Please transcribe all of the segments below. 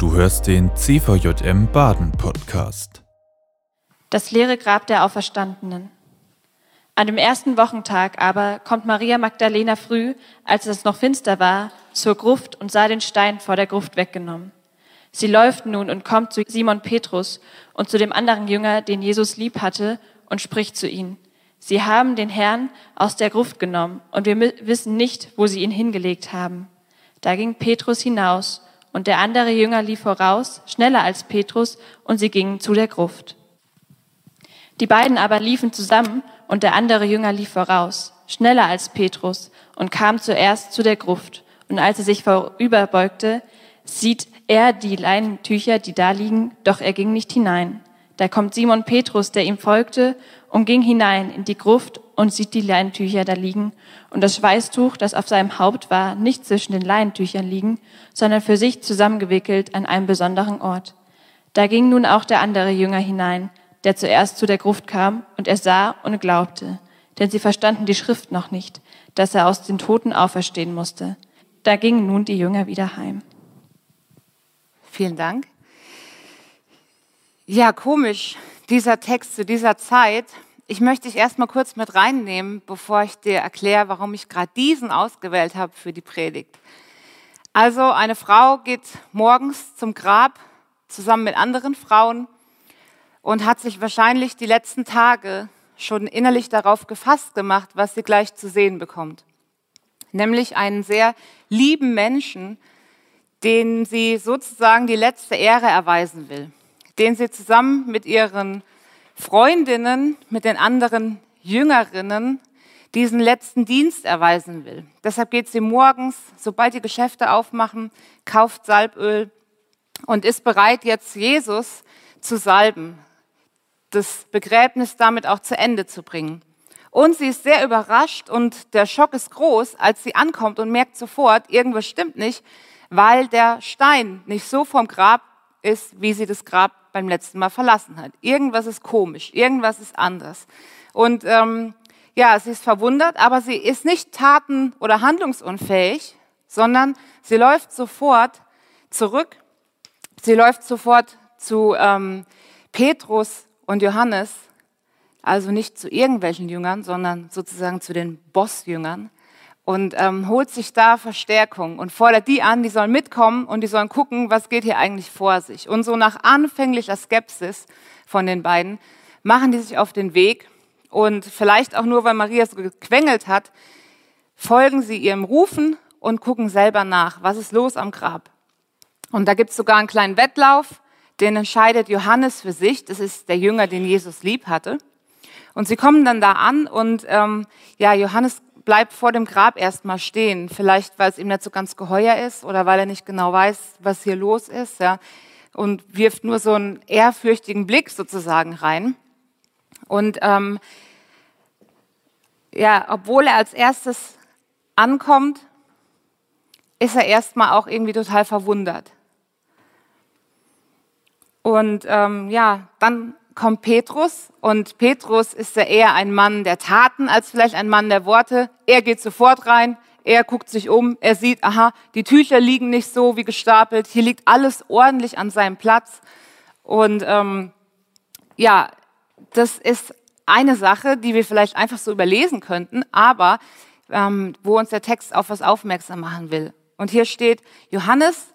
Du hörst den CVJM Baden Podcast. Das leere Grab der Auferstandenen. An dem ersten Wochentag aber kommt Maria Magdalena früh, als es noch finster war, zur Gruft und sah den Stein vor der Gruft weggenommen. Sie läuft nun und kommt zu Simon Petrus und zu dem anderen Jünger, den Jesus lieb hatte, und spricht zu ihnen. Sie haben den Herrn aus der Gruft genommen und wir wissen nicht, wo sie ihn hingelegt haben. Da ging Petrus hinaus und der andere Jünger lief voraus, schneller als Petrus, und sie gingen zu der Gruft. Die beiden aber liefen zusammen und der andere Jünger lief voraus, schneller als Petrus, und kam zuerst zu der Gruft. Und als er sich vorüberbeugte, sieht er die Leinentücher, die da liegen, doch er ging nicht hinein. Da kommt Simon Petrus, der ihm folgte, und ging hinein in die Gruft und sieht die Leinentücher da liegen und das Schweißtuch, das auf seinem Haupt war, nicht zwischen den Leinentüchern liegen, sondern für sich zusammengewickelt an einem besonderen Ort. Da ging nun auch der andere Jünger hinein, der zuerst zu der Gruft kam, und er sah und glaubte, denn sie verstanden die Schrift noch nicht, dass er aus den Toten auferstehen musste. Da gingen nun die Jünger wieder heim. Vielen Dank. Ja, komisch, dieser Text zu dieser Zeit. Ich möchte dich erstmal kurz mit reinnehmen, bevor ich dir erkläre, warum ich gerade diesen ausgewählt habe für die Predigt. Also eine Frau geht morgens zum Grab zusammen mit anderen Frauen und hat sich wahrscheinlich die letzten Tage schon innerlich darauf gefasst gemacht, was sie gleich zu sehen bekommt. Nämlich einen sehr lieben Menschen, den sie sozusagen die letzte Ehre erweisen will den sie zusammen mit ihren Freundinnen, mit den anderen Jüngerinnen diesen letzten Dienst erweisen will. Deshalb geht sie morgens, sobald die Geschäfte aufmachen, kauft Salböl und ist bereit, jetzt Jesus zu salben, das Begräbnis damit auch zu Ende zu bringen. Und sie ist sehr überrascht und der Schock ist groß, als sie ankommt und merkt sofort, irgendwas stimmt nicht, weil der Stein nicht so vom Grab ist, wie sie das Grab beim letzten Mal verlassen hat. Irgendwas ist komisch, irgendwas ist anders. Und ähm, ja, sie ist verwundert, aber sie ist nicht taten- oder handlungsunfähig, sondern sie läuft sofort zurück. Sie läuft sofort zu ähm, Petrus und Johannes, also nicht zu irgendwelchen Jüngern, sondern sozusagen zu den Bossjüngern und ähm, holt sich da Verstärkung und fordert die an, die sollen mitkommen und die sollen gucken, was geht hier eigentlich vor sich. Und so nach anfänglicher Skepsis von den beiden machen die sich auf den Weg und vielleicht auch nur, weil Maria so gequengelt hat, folgen sie ihrem Rufen und gucken selber nach, was ist los am Grab. Und da gibt es sogar einen kleinen Wettlauf, den entscheidet Johannes für sich. Das ist der Jünger, den Jesus lieb hatte. Und sie kommen dann da an und ähm, ja, Johannes bleibt vor dem Grab erstmal stehen. Vielleicht, weil es ihm nicht so ganz geheuer ist oder weil er nicht genau weiß, was hier los ist. Ja, und wirft nur so einen ehrfürchtigen Blick sozusagen rein. Und ähm, ja, obwohl er als erstes ankommt, ist er erstmal auch irgendwie total verwundert. Und ähm, ja, dann kommt Petrus und Petrus ist ja eher ein Mann der Taten als vielleicht ein Mann der Worte. Er geht sofort rein, er guckt sich um, er sieht, aha, die Tücher liegen nicht so wie gestapelt, hier liegt alles ordentlich an seinem Platz. Und ähm, ja, das ist eine Sache, die wir vielleicht einfach so überlesen könnten, aber ähm, wo uns der Text auf was aufmerksam machen will. Und hier steht, Johannes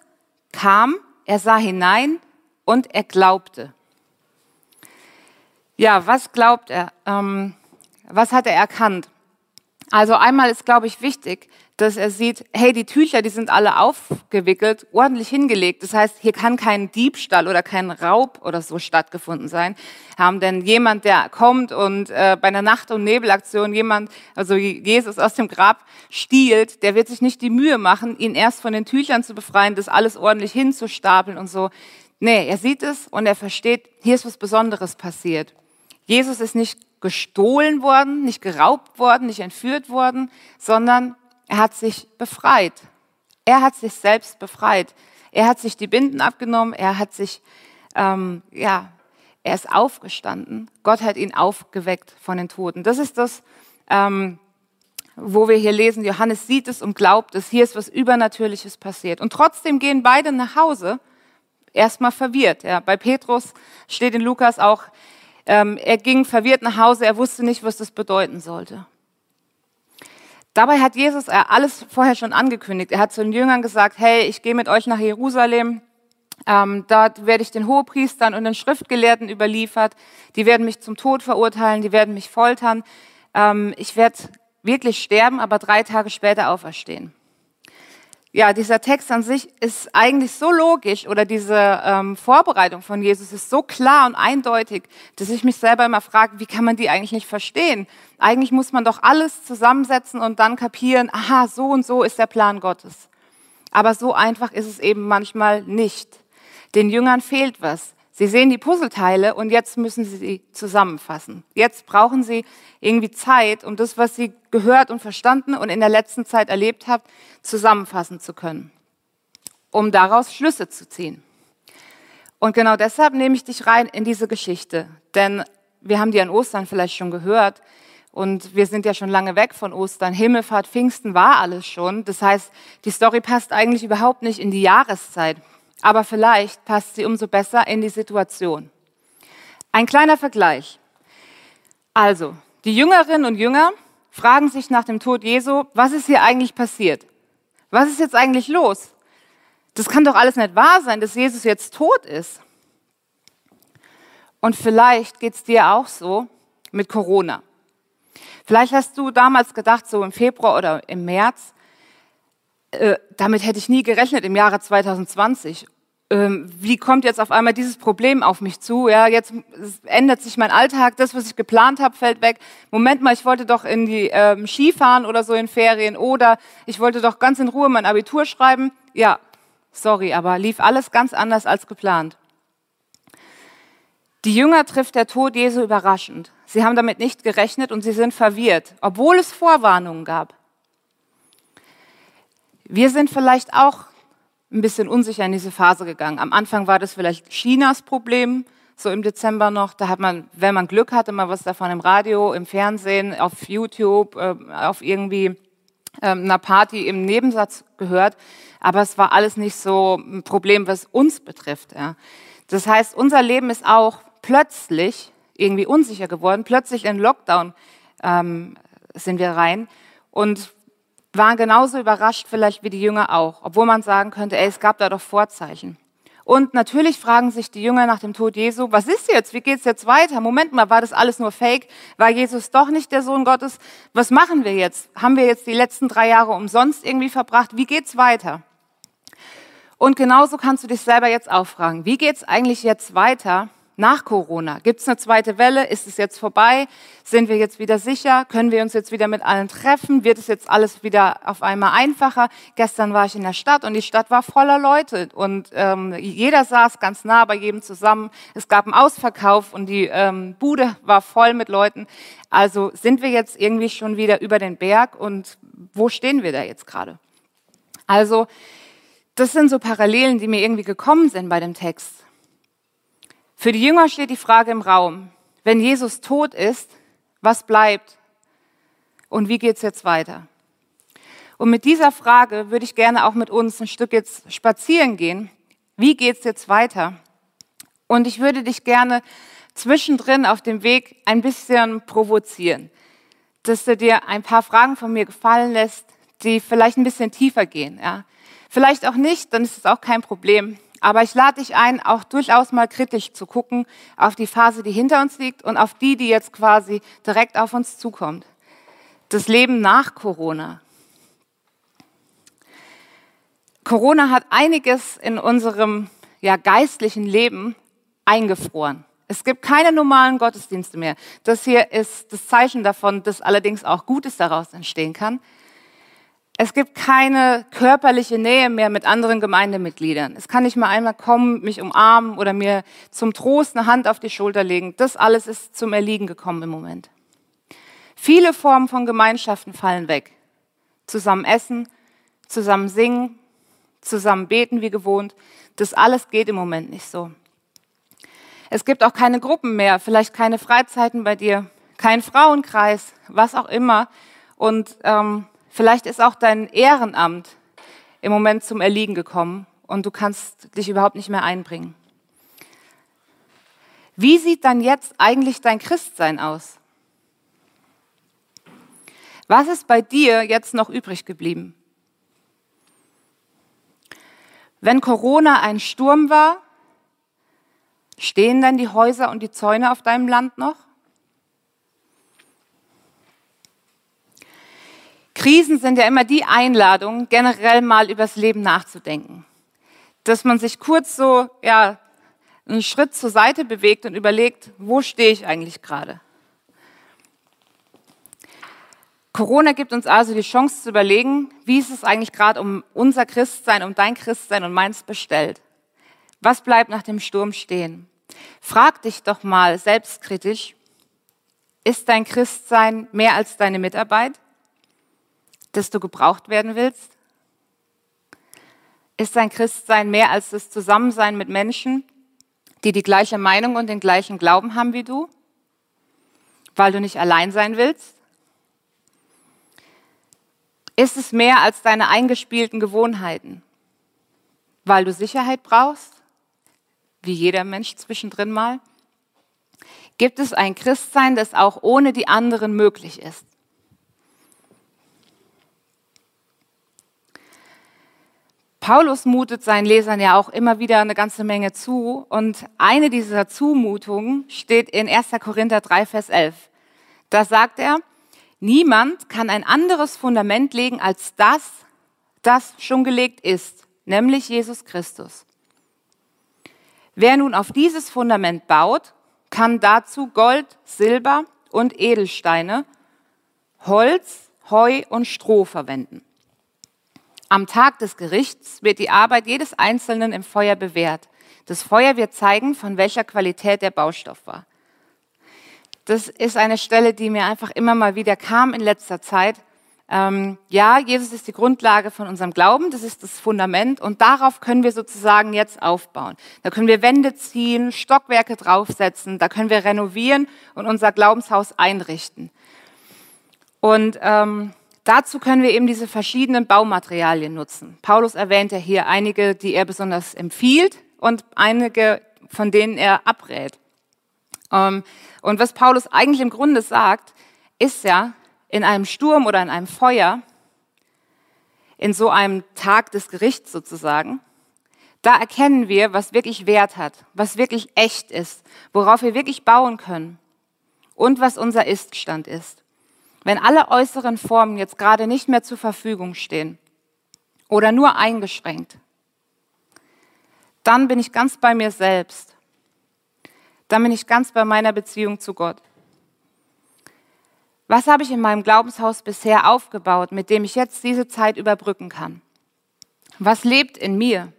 kam, er sah hinein und er glaubte. Ja, was glaubt er? Ähm, was hat er erkannt? Also einmal ist, glaube ich, wichtig, dass er sieht, hey, die Tücher, die sind alle aufgewickelt, ordentlich hingelegt. Das heißt, hier kann kein Diebstahl oder kein Raub oder so stattgefunden sein. Haben denn jemand, der kommt und äh, bei einer Nacht- und Nebelaktion jemand, also Jesus aus dem Grab stiehlt, der wird sich nicht die Mühe machen, ihn erst von den Tüchern zu befreien, das alles ordentlich hinzustapeln und so. Nee, er sieht es und er versteht, hier ist was Besonderes passiert. Jesus ist nicht gestohlen worden, nicht geraubt worden, nicht entführt worden, sondern er hat sich befreit. Er hat sich selbst befreit. Er hat sich die Binden abgenommen. Er hat sich, ähm, ja, er ist aufgestanden. Gott hat ihn aufgeweckt von den Toten. Das ist das, ähm, wo wir hier lesen, Johannes sieht es und glaubt es. Hier ist was Übernatürliches passiert. Und trotzdem gehen beide nach Hause erstmal verwirrt. Ja. Bei Petrus steht in Lukas auch, er ging verwirrt nach Hause, er wusste nicht, was das bedeuten sollte. Dabei hat Jesus er alles vorher schon angekündigt. Er hat zu den Jüngern gesagt, hey, ich gehe mit euch nach Jerusalem. Ähm, dort werde ich den Hohepriestern und den Schriftgelehrten überliefert. Die werden mich zum Tod verurteilen, die werden mich foltern. Ähm, ich werde wirklich sterben, aber drei Tage später auferstehen ja, dieser Text an sich ist eigentlich so logisch oder diese ähm, Vorbereitung von Jesus ist so klar und eindeutig, dass ich mich selber immer frage, wie kann man die eigentlich nicht verstehen? Eigentlich muss man doch alles zusammensetzen und dann kapieren, aha, so und so ist der Plan Gottes. Aber so einfach ist es eben manchmal nicht. Den Jüngern fehlt was. Sie sehen die Puzzleteile und jetzt müssen sie sie zusammenfassen. Jetzt brauchen sie irgendwie Zeit, um das, was sie gehört und verstanden und in der letzten Zeit erlebt haben, zusammenfassen zu können, um daraus Schlüsse zu ziehen. Und genau deshalb nehme ich dich rein in diese Geschichte, denn wir haben die an Ostern vielleicht schon gehört und wir sind ja schon lange weg von Ostern. Himmelfahrt, Pfingsten war alles schon. Das heißt, die Story passt eigentlich überhaupt nicht in die Jahreszeit aber vielleicht passt sie umso besser in die Situation. Ein kleiner Vergleich. Also, die Jüngerinnen und Jünger fragen sich nach dem Tod Jesu, was ist hier eigentlich passiert? Was ist jetzt eigentlich los? Das kann doch alles nicht wahr sein, dass Jesus jetzt tot ist. Und vielleicht geht es dir auch so mit Corona. Vielleicht hast du damals gedacht, so im Februar oder im März, äh, damit hätte ich nie gerechnet im Jahre 2020. Ähm, wie kommt jetzt auf einmal dieses Problem auf mich zu? Ja, jetzt ändert sich mein Alltag, das, was ich geplant habe, fällt weg. Moment mal, ich wollte doch in die ähm, Skifahren oder so in Ferien oder ich wollte doch ganz in Ruhe mein Abitur schreiben. Ja, sorry, aber lief alles ganz anders als geplant. Die Jünger trifft der Tod Jesu überraschend. Sie haben damit nicht gerechnet und sie sind verwirrt, obwohl es Vorwarnungen gab. Wir sind vielleicht auch ein bisschen unsicher in diese Phase gegangen. Am Anfang war das vielleicht Chinas Problem, so im Dezember noch. Da hat man, wenn man Glück hatte, mal was davon im Radio, im Fernsehen, auf YouTube, äh, auf irgendwie ähm, einer Party im Nebensatz gehört. Aber es war alles nicht so ein Problem, was uns betrifft. Das heißt, unser Leben ist auch plötzlich irgendwie unsicher geworden. Plötzlich in Lockdown ähm, sind wir rein. Und waren genauso überrascht vielleicht wie die Jünger auch, obwohl man sagen könnte, ey, es gab da doch Vorzeichen. Und natürlich fragen sich die Jünger nach dem Tod Jesu, was ist jetzt? Wie geht's jetzt weiter? Moment mal, war das alles nur Fake? War Jesus doch nicht der Sohn Gottes? Was machen wir jetzt? Haben wir jetzt die letzten drei Jahre umsonst irgendwie verbracht? Wie geht's weiter? Und genauso kannst du dich selber jetzt auch fragen, wie geht's eigentlich jetzt weiter? Nach Corona? Gibt es eine zweite Welle? Ist es jetzt vorbei? Sind wir jetzt wieder sicher? Können wir uns jetzt wieder mit allen treffen? Wird es jetzt alles wieder auf einmal einfacher? Gestern war ich in der Stadt und die Stadt war voller Leute und ähm, jeder saß ganz nah bei jedem zusammen. Es gab einen Ausverkauf und die ähm, Bude war voll mit Leuten. Also sind wir jetzt irgendwie schon wieder über den Berg und wo stehen wir da jetzt gerade? Also das sind so Parallelen, die mir irgendwie gekommen sind bei dem Text. Für die Jünger steht die Frage im Raum, wenn Jesus tot ist, was bleibt und wie geht es jetzt weiter? Und mit dieser Frage würde ich gerne auch mit uns ein Stück jetzt spazieren gehen. Wie geht es jetzt weiter? Und ich würde dich gerne zwischendrin auf dem Weg ein bisschen provozieren, dass du dir ein paar Fragen von mir gefallen lässt, die vielleicht ein bisschen tiefer gehen. Ja? Vielleicht auch nicht, dann ist es auch kein Problem. Aber ich lade dich ein, auch durchaus mal kritisch zu gucken auf die Phase, die hinter uns liegt und auf die, die jetzt quasi direkt auf uns zukommt. Das Leben nach Corona. Corona hat einiges in unserem ja, geistlichen Leben eingefroren. Es gibt keine normalen Gottesdienste mehr. Das hier ist das Zeichen davon, dass allerdings auch Gutes daraus entstehen kann. Es gibt keine körperliche Nähe mehr mit anderen Gemeindemitgliedern. Es kann nicht mal einmal kommen, mich umarmen oder mir zum Trost eine Hand auf die Schulter legen. Das alles ist zum Erliegen gekommen im Moment. Viele Formen von Gemeinschaften fallen weg. Zusammen essen, zusammen singen, zusammen beten wie gewohnt. Das alles geht im Moment nicht so. Es gibt auch keine Gruppen mehr, vielleicht keine Freizeiten bei dir, kein Frauenkreis, was auch immer. Und ähm, Vielleicht ist auch dein Ehrenamt im Moment zum Erliegen gekommen und du kannst dich überhaupt nicht mehr einbringen. Wie sieht dann jetzt eigentlich dein Christsein aus? Was ist bei dir jetzt noch übrig geblieben? Wenn Corona ein Sturm war, stehen dann die Häuser und die Zäune auf deinem Land noch? Krisen sind ja immer die Einladung, generell mal übers Leben nachzudenken. Dass man sich kurz so, ja, einen Schritt zur Seite bewegt und überlegt, wo stehe ich eigentlich gerade? Corona gibt uns also die Chance zu überlegen, wie ist es eigentlich gerade um unser Christsein, um dein Christsein und meins bestellt? Was bleibt nach dem Sturm stehen? Frag dich doch mal selbstkritisch, ist dein Christsein mehr als deine Mitarbeit, dass du gebraucht werden willst? Ist dein Christsein mehr als das Zusammensein mit Menschen, die die gleiche Meinung und den gleichen Glauben haben wie du, weil du nicht allein sein willst? Ist es mehr als deine eingespielten Gewohnheiten, weil du Sicherheit brauchst, wie jeder Mensch zwischendrin mal? Gibt es ein Christsein, das auch ohne die anderen möglich ist? Paulus mutet seinen Lesern ja auch immer wieder eine ganze Menge zu und eine dieser Zumutungen steht in 1. Korinther 3, Vers 11. Da sagt er, Niemand kann ein anderes Fundament legen als das, das schon gelegt ist, nämlich Jesus Christus. Wer nun auf dieses Fundament baut, kann dazu Gold, Silber und Edelsteine, Holz, Heu und Stroh verwenden. Am Tag des Gerichts wird die Arbeit jedes Einzelnen im Feuer bewährt. Das Feuer wird zeigen, von welcher Qualität der Baustoff war. Das ist eine Stelle, die mir einfach immer mal wieder kam in letzter Zeit. Ähm, ja, Jesus ist die Grundlage von unserem Glauben, das ist das Fundament und darauf können wir sozusagen jetzt aufbauen. Da können wir Wände ziehen, Stockwerke draufsetzen, da können wir renovieren und unser Glaubenshaus einrichten. Und ähm, dazu können wir eben diese verschiedenen Baumaterialien nutzen. Paulus erwähnt ja hier einige, die er besonders empfiehlt und einige, von denen er abrät. Ähm, und was Paulus eigentlich im Grunde sagt, ist ja, in einem Sturm oder in einem Feuer, in so einem Tag des Gerichts sozusagen, da erkennen wir, was wirklich Wert hat, was wirklich echt ist, worauf wir wirklich bauen können und was unser Iststand ist. Wenn alle äußeren Formen jetzt gerade nicht mehr zur Verfügung stehen oder nur eingeschränkt, dann bin ich ganz bei mir selbst dann bin ich ganz bei meiner Beziehung zu Gott. Was habe ich in meinem Glaubenshaus bisher aufgebaut, mit dem ich jetzt diese Zeit überbrücken kann? Was lebt in mir?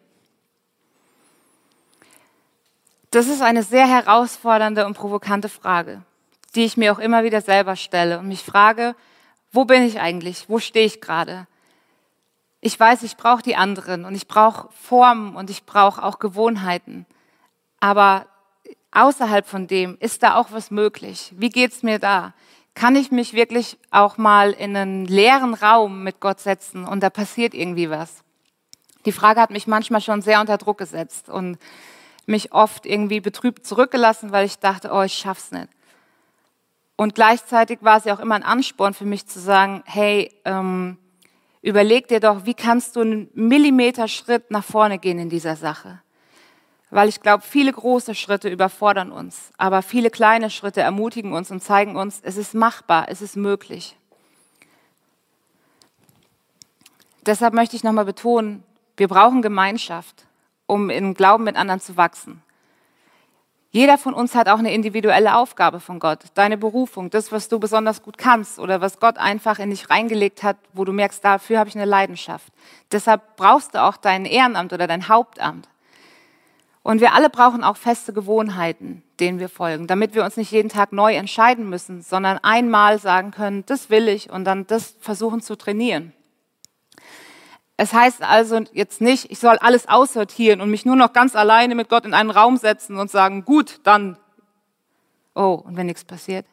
Das ist eine sehr herausfordernde und provokante Frage, die ich mir auch immer wieder selber stelle und mich frage, wo bin ich eigentlich? Wo stehe ich gerade? Ich weiß, ich brauche die anderen und ich brauche Formen und ich brauche auch Gewohnheiten. Aber außerhalb von dem, ist da auch was möglich? Wie geht's mir da? Kann ich mich wirklich auch mal in einen leeren Raum mit Gott setzen und da passiert irgendwie was? Die Frage hat mich manchmal schon sehr unter Druck gesetzt und mich oft irgendwie betrübt zurückgelassen, weil ich dachte, oh, ich schaff's nicht. Und gleichzeitig war sie auch immer ein Ansporn für mich zu sagen, hey, ähm, überleg dir doch, wie kannst du einen Millimeter Schritt nach vorne gehen in dieser Sache? weil ich glaube, viele große Schritte überfordern uns, aber viele kleine Schritte ermutigen uns und zeigen uns, es ist machbar, es ist möglich. Deshalb möchte ich nochmal betonen, wir brauchen Gemeinschaft, um im Glauben mit anderen zu wachsen. Jeder von uns hat auch eine individuelle Aufgabe von Gott, deine Berufung, das, was du besonders gut kannst oder was Gott einfach in dich reingelegt hat, wo du merkst, dafür habe ich eine Leidenschaft. Deshalb brauchst du auch dein Ehrenamt oder dein Hauptamt. Und wir alle brauchen auch feste Gewohnheiten, denen wir folgen, damit wir uns nicht jeden Tag neu entscheiden müssen, sondern einmal sagen können, das will ich und dann das versuchen zu trainieren. Es heißt also jetzt nicht, ich soll alles aussortieren und mich nur noch ganz alleine mit Gott in einen Raum setzen und sagen, gut, dann, oh, und wenn nichts passiert.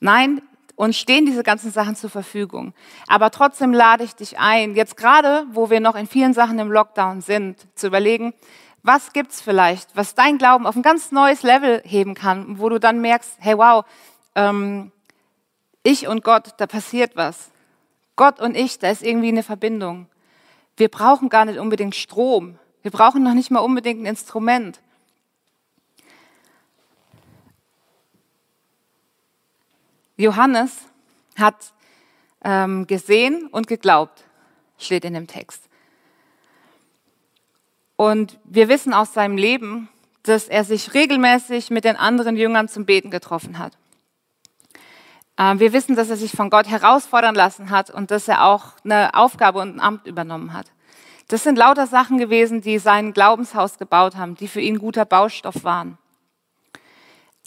Nein, und stehen diese ganzen Sachen zur Verfügung. Aber trotzdem lade ich dich ein, jetzt gerade, wo wir noch in vielen Sachen im Lockdown sind, zu überlegen, was gibt's vielleicht, was dein Glauben auf ein ganz neues Level heben kann, wo du dann merkst, hey wow, ähm, ich und Gott, da passiert was. Gott und ich, da ist irgendwie eine Verbindung. Wir brauchen gar nicht unbedingt Strom. Wir brauchen noch nicht mal unbedingt ein Instrument. Johannes hat ähm, gesehen und geglaubt, steht in dem Text. Und wir wissen aus seinem Leben, dass er sich regelmäßig mit den anderen Jüngern zum Beten getroffen hat. Ähm, wir wissen, dass er sich von Gott herausfordern lassen hat und dass er auch eine Aufgabe und ein Amt übernommen hat. Das sind lauter Sachen gewesen, die sein Glaubenshaus gebaut haben, die für ihn guter Baustoff waren.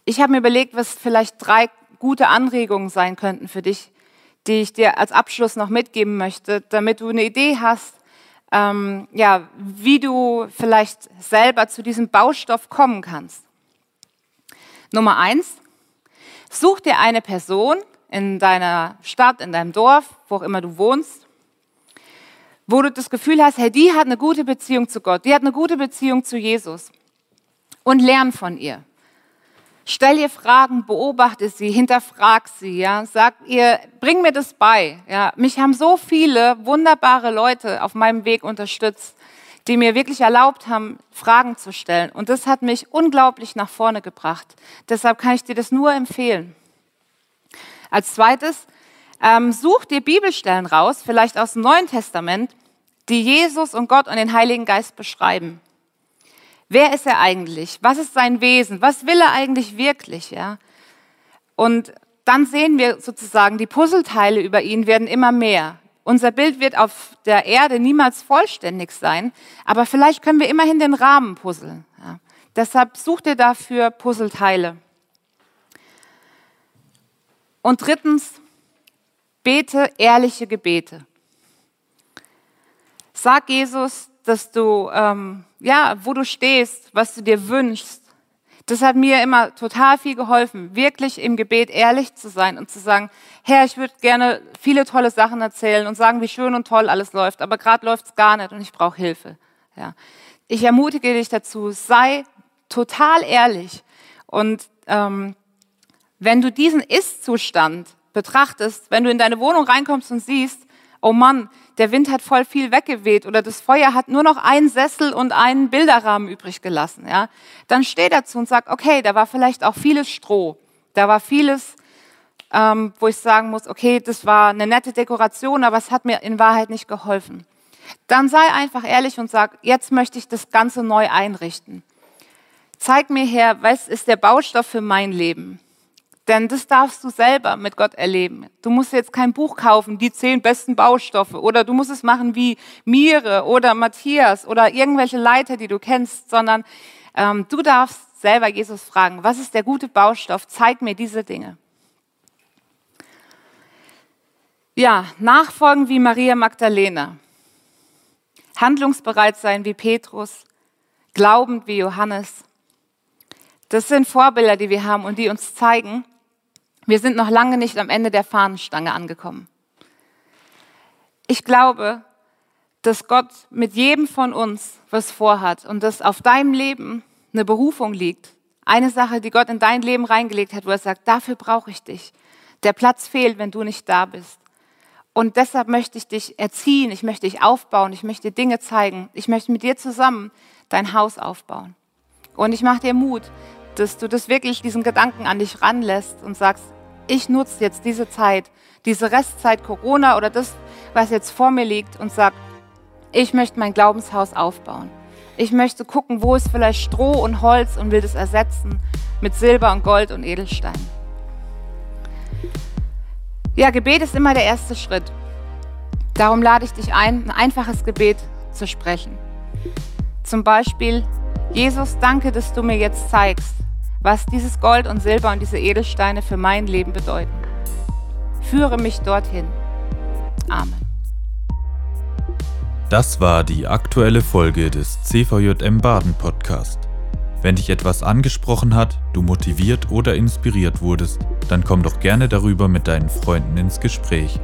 Ich habe mir überlegt, was vielleicht drei gute Anregungen sein könnten für dich, die ich dir als Abschluss noch mitgeben möchte, damit du eine Idee hast, ähm, ja, wie du vielleicht selber zu diesem Baustoff kommen kannst. Nummer eins, such dir eine Person in deiner Stadt, in deinem Dorf, wo auch immer du wohnst, wo du das Gefühl hast, hey, die hat eine gute Beziehung zu Gott, die hat eine gute Beziehung zu Jesus und lern von ihr. Stell ihr Fragen, beobachte sie, hinterfrag sie, ja. Sag ihr, bring mir das bei, ja. Mich haben so viele wunderbare Leute auf meinem Weg unterstützt, die mir wirklich erlaubt haben, Fragen zu stellen. Und das hat mich unglaublich nach vorne gebracht. Deshalb kann ich dir das nur empfehlen. Als zweites, ähm, such dir Bibelstellen raus, vielleicht aus dem Neuen Testament, die Jesus und Gott und den Heiligen Geist beschreiben. Wer ist er eigentlich? Was ist sein Wesen? Was will er eigentlich wirklich? Ja? Und dann sehen wir sozusagen, die Puzzleteile über ihn werden immer mehr. Unser Bild wird auf der Erde niemals vollständig sein, aber vielleicht können wir immerhin den Rahmen puzzeln. Ja. Deshalb such dir dafür Puzzleteile. Und drittens, bete ehrliche Gebete. Sag Jesus, dass du, ähm, ja, wo du stehst, was du dir wünschst. Das hat mir immer total viel geholfen, wirklich im Gebet ehrlich zu sein und zu sagen, Herr, ich würde gerne viele tolle Sachen erzählen und sagen, wie schön und toll alles läuft, aber gerade läuft es gar nicht und ich brauche Hilfe. Ja. Ich ermutige dich dazu, sei total ehrlich und ähm, wenn du diesen Ist-Zustand betrachtest, wenn du in deine Wohnung reinkommst und siehst, oh Mann, der Wind hat voll viel weggeweht oder das Feuer hat nur noch einen Sessel und einen Bilderrahmen übrig gelassen, ja, dann steh dazu und sag, okay, da war vielleicht auch vieles Stroh, da war vieles, ähm, wo ich sagen muss, okay, das war eine nette Dekoration, aber es hat mir in Wahrheit nicht geholfen. Dann sei einfach ehrlich und sag, jetzt möchte ich das Ganze neu einrichten. Zeig mir her, was ist der Baustoff für mein Leben? Denn das darfst du selber mit Gott erleben. Du musst jetzt kein Buch kaufen, die zehn besten Baustoffe, oder du musst es machen wie Mire oder Matthias oder irgendwelche Leiter, die du kennst, sondern ähm, du darfst selber Jesus fragen, was ist der gute Baustoff? Zeig mir diese Dinge. Ja, nachfolgen wie Maria Magdalena, handlungsbereit sein wie Petrus, glaubend wie Johannes. Das sind Vorbilder, die wir haben und die uns zeigen, wir sind noch lange nicht am Ende der Fahnenstange angekommen. Ich glaube, dass Gott mit jedem von uns was vorhat und dass auf deinem Leben eine Berufung liegt. Eine Sache, die Gott in dein Leben reingelegt hat, wo er sagt, dafür brauche ich dich. Der Platz fehlt, wenn du nicht da bist. Und deshalb möchte ich dich erziehen, ich möchte dich aufbauen, ich möchte dir Dinge zeigen. Ich möchte mit dir zusammen dein Haus aufbauen. Und ich mache dir Mut, dass du das wirklich, diesen Gedanken an dich ranlässt und sagst, ich nutze jetzt diese Zeit, diese Restzeit Corona oder das, was jetzt vor mir liegt und sage, ich möchte mein Glaubenshaus aufbauen. Ich möchte gucken, wo ist vielleicht Stroh und Holz und will das ersetzen mit Silber und Gold und Edelstein. Ja, Gebet ist immer der erste Schritt. Darum lade ich dich ein, ein einfaches Gebet zu sprechen. Zum Beispiel, Jesus, danke, dass du mir jetzt zeigst, was dieses Gold und Silber und diese Edelsteine für mein Leben bedeuten. Führe mich dorthin. Amen. Das war die aktuelle Folge des CVJM Baden Podcast. Wenn dich etwas angesprochen hat, du motiviert oder inspiriert wurdest, dann komm doch gerne darüber mit deinen Freunden ins Gespräch.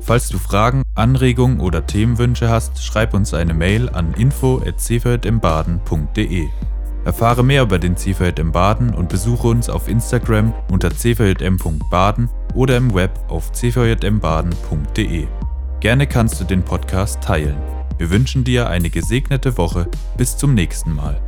Falls du Fragen, Anregungen oder Themenwünsche hast, schreib uns eine Mail an info@cvjmbaden.de. Erfahre mehr über den CVJM Baden und besuche uns auf Instagram unter cvjm.baden oder im Web auf cvjmbaden.de. Gerne kannst du den Podcast teilen. Wir wünschen dir eine gesegnete Woche. Bis zum nächsten Mal.